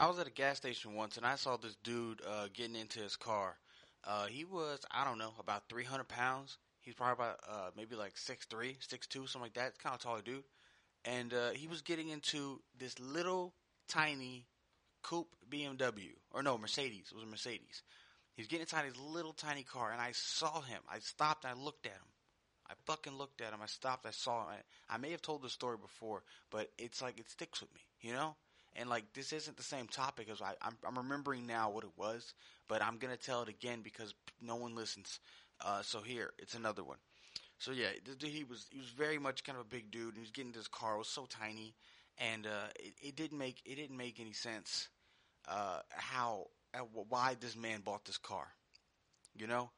I was at a gas station once and I saw this dude uh, getting into his car. Uh, he was, I don't know, about 300 pounds. He's probably about uh, maybe like 6'3", 6'2", something like that. Kind of taller dude. And uh, he was getting into this little tiny coupe BMW. Or no, Mercedes. It was a Mercedes. He's getting inside his little tiny car and I saw him. I stopped I looked at him. I fucking looked at him. I stopped. I saw him. I, I may have told the story before, but it's like it sticks with me, you know? And like this isn't the same topic as I, I'm, I'm remembering now what it was, but I'm gonna tell it again because no one listens. Uh, so here, it's another one. So yeah, he was he was very much kind of a big dude. And he was getting this car. It was so tiny, and uh, it, it didn't make it didn't make any sense uh, how uh, why this man bought this car. You know,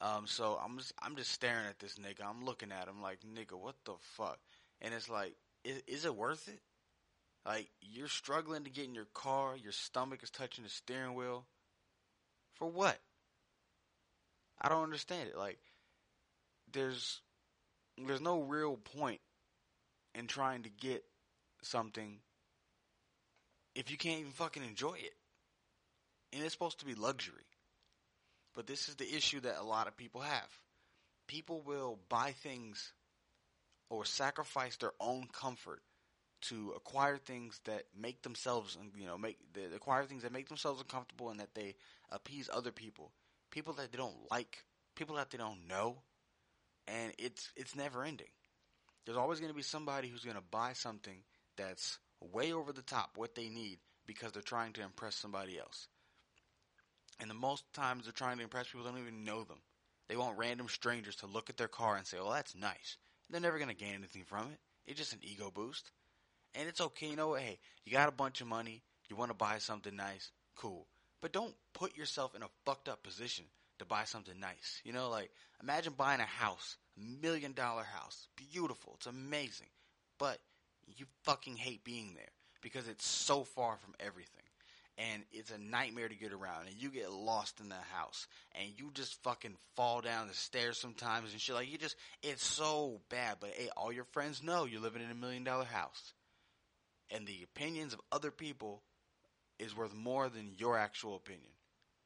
um, so I'm just I'm just staring at this nigga. I'm looking at him like nigga, what the fuck? And it's like, is, is it worth it? Like you're struggling to get in your car, your stomach is touching the steering wheel. For what? I don't understand it. Like there's there's no real point in trying to get something if you can't even fucking enjoy it. And it's supposed to be luxury. But this is the issue that a lot of people have. People will buy things or sacrifice their own comfort to acquire things that make themselves, you know, make acquire things that make themselves uncomfortable and that they appease other people, people that they don't like, people that they don't know, and it's it's never ending. There's always going to be somebody who's going to buy something that's way over the top what they need because they're trying to impress somebody else. And the most times they're trying to impress people, don't even know them. They want random strangers to look at their car and say, "Well, that's nice." They're never going to gain anything from it. It's just an ego boost. And it's okay, you know, hey, you got a bunch of money, you want to buy something nice, cool. But don't put yourself in a fucked up position to buy something nice. You know, like imagine buying a house, a million dollar house, beautiful, it's amazing, but you fucking hate being there because it's so far from everything. And it's a nightmare to get around, and you get lost in the house, and you just fucking fall down the stairs sometimes and shit. Like you just, it's so bad. But hey, all your friends know you're living in a million dollar house and the opinions of other people is worth more than your actual opinion.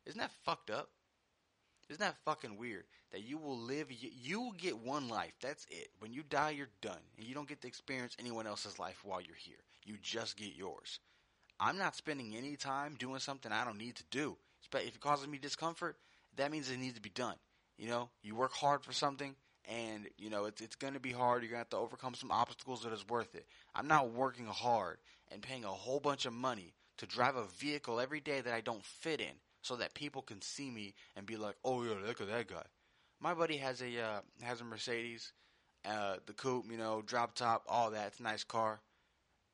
Isn't that fucked up? Isn't that fucking weird that you will live, you, you will get one life. That's it. When you die, you're done. And you don't get to experience anyone else's life while you're here. You just get yours. I'm not spending any time doing something I don't need to do. If it causes me discomfort, that means it needs to be done. You know, you work hard for something, and you know it's it's going to be hard. You're going to have to overcome some obstacles, but it's worth it. I'm not working hard and paying a whole bunch of money to drive a vehicle every day that I don't fit in, so that people can see me and be like, "Oh yeah, look at that guy." My buddy has a uh, has a Mercedes, uh, the coupe, you know, drop top, all that. It's a nice car.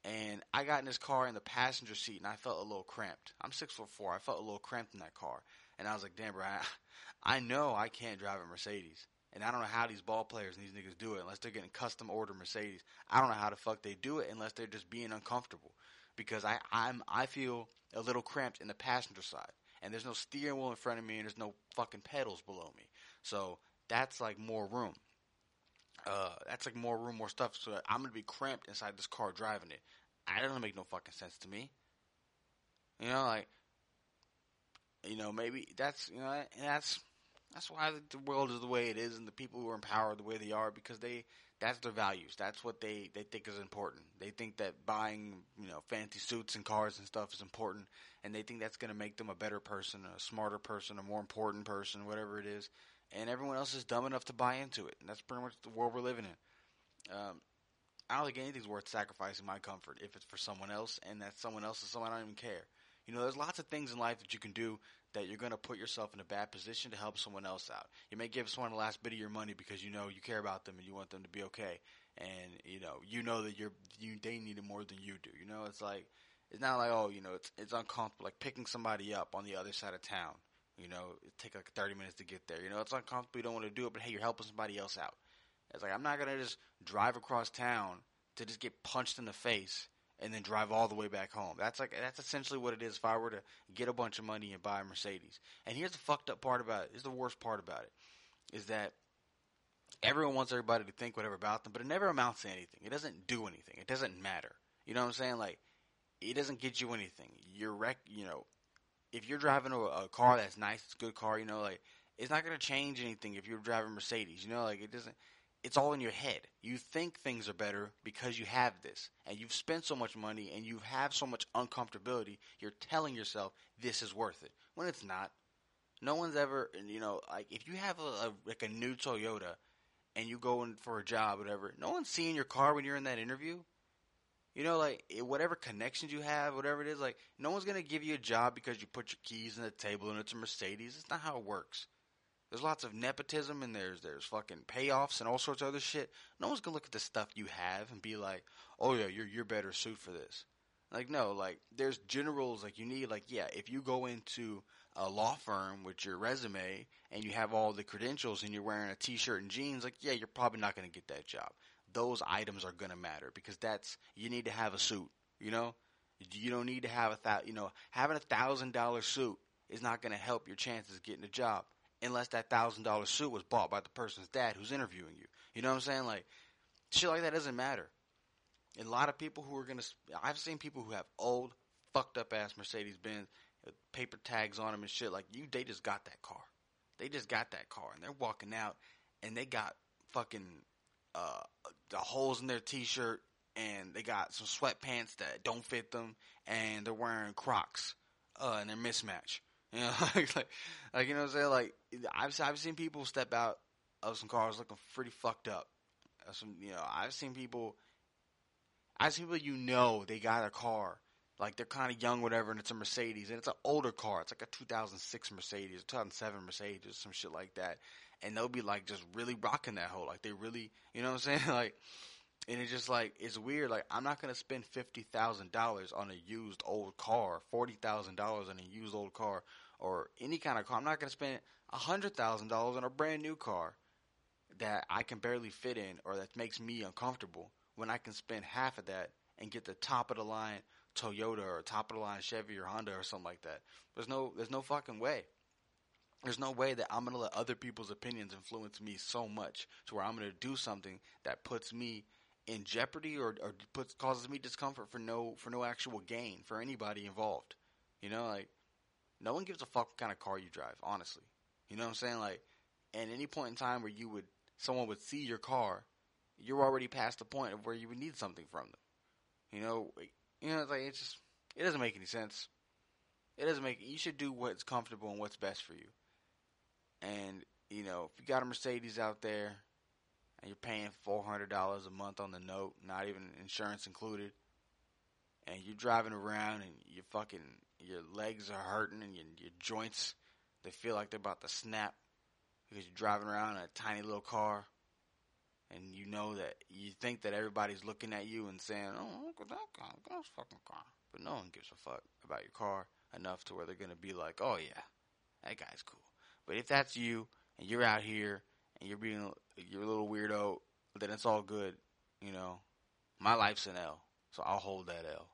And I got in this car in the passenger seat, and I felt a little cramped. I'm six foot four. I felt a little cramped in that car, and I was like, "Damn, bro, I, I know I can't drive a Mercedes." And I don't know how these ball players and these niggas do it unless they're getting custom order Mercedes. I don't know how the fuck they do it unless they're just being uncomfortable. Because I, I'm I feel a little cramped in the passenger side. And there's no steering wheel in front of me and there's no fucking pedals below me. So that's like more room. Uh, that's like more room, more stuff. So I'm gonna be cramped inside this car driving it. That doesn't make no fucking sense to me. You know, like, you know, maybe that's you know that's that's why the world is the way it is, and the people who are in power the way they are because they that's their values. That's what they they think is important. They think that buying you know fancy suits and cars and stuff is important, and they think that's going to make them a better person, a smarter person, a more important person, whatever it is. And everyone else is dumb enough to buy into it, and that's pretty much the world we're living in. Um, I don't think anything's worth sacrificing my comfort if it's for someone else, and that someone else is someone I don't even care. You know, there's lots of things in life that you can do that you're going to put yourself in a bad position to help someone else out. You may give someone the last bit of your money because you know you care about them and you want them to be okay, and you know you know that you're you they need it more than you do. You know, it's like it's not like oh you know it's it's uncomfortable like picking somebody up on the other side of town. You know, it take like 30 minutes to get there. You know, it's uncomfortable. You don't want to do it, but hey, you're helping somebody else out. It's like I'm not gonna just drive across town to just get punched in the face and then drive all the way back home. That's like that's essentially what it is if I were to get a bunch of money and buy a Mercedes. And here's the fucked up part about it. Here's the worst part about it. Is that everyone wants everybody to think whatever about them, but it never amounts to anything. It doesn't do anything. It doesn't matter. You know what I'm saying? Like it doesn't get you anything. You're wreck, you know, if you're driving a, a car that's nice, it's a good car, you know, like it's not going to change anything if you're driving Mercedes, you know, like it doesn't it's all in your head. You think things are better because you have this and you've spent so much money and you have so much uncomfortability, you're telling yourself this is worth it when it's not. No one's ever, you know, like if you have a, a like a new Toyota and you go in for a job, whatever, no one's seeing your car when you're in that interview. You know, like whatever connections you have, whatever it is, like no one's gonna give you a job because you put your keys in the table and it's a Mercedes. It's not how it works. There's lots of nepotism and there's there's fucking payoffs and all sorts of other shit. No one's gonna look at the stuff you have and be like, oh yeah, you're you're better suit for this. Like no, like there's generals like you need like yeah, if you go into a law firm with your resume and you have all the credentials and you're wearing a t-shirt and jeans, like yeah, you're probably not gonna get that job those items are going to matter because that's you need to have a suit. You know, you don't need to have a thousand. You know, having a thousand dollar suit is not going to help your chances getting a job unless that thousand dollar suit was bought by the person's dad who's interviewing you. You know what I'm saying? Like shit like that doesn't matter. And a lot of people who are gonna, I've seen people who have old, fucked up ass Mercedes Benz, paper tags on them and shit. Like you, they just got that car. They just got that car and they're walking out and they got fucking uh, the holes in their t-shirt and they got some sweatpants that don't fit them and they're wearing Crocs uh, and they're mismatched. You know, like, like, like, you know what I'm saying? Like I've I've seen people step out of some cars looking pretty fucked up. Some you know I've seen people. I've seen people you know they got a car like they're kind of young, whatever, and it's a Mercedes, and it's an older car. It's like a 2006 Mercedes, 2007 Mercedes, some shit like that and they'll be like just really rocking that whole like they really you know what I'm saying like and it's just like it's weird like I'm not gonna spend fifty thousand dollars on a used old car forty thousand dollars on a used old car or any kind of car I'm not spend a hundred thousand dollars on a brand new car that I can barely fit in or that makes me uncomfortable when I can spend half of that and get the top of the line Toyota or top of the line Chevy or Honda or something like that. There's no there's no fucking way there's no way that I'm going to let other people's opinions influence me so much to where I'm going to do something that puts me in jeopardy or, or puts causes me discomfort for no for no actual gain for anybody involved. You know, like no one gives a fuck what kind of car you drive, honestly. You know what I'm saying? Like at any point in time where you would someone would see your car, you're already past the point of where you would need something from them. You know, you know, it's like it's just it doesn't make any sense. It doesn't make you should do what's comfortable and what's best for you. And you know, if you got a Mercedes out there and you're paying four hundred dollars a month on the note, not even insurance included, and you're driving around and you're fucking your legs are hurting and your, your joints they feel like they're about to snap because you're driving around in a tiny little car and you know that you think that everybody's looking at you and saying, "Oh, look at that guy, look at this fucking car," but no one gives a fuck about your car enough to where they're gonna be like, "Oh yeah, that guy's cool." But if that's you and you're out here and you're being you're a little weirdo, then it's all good. You know, my life's an L, so I'll hold that L.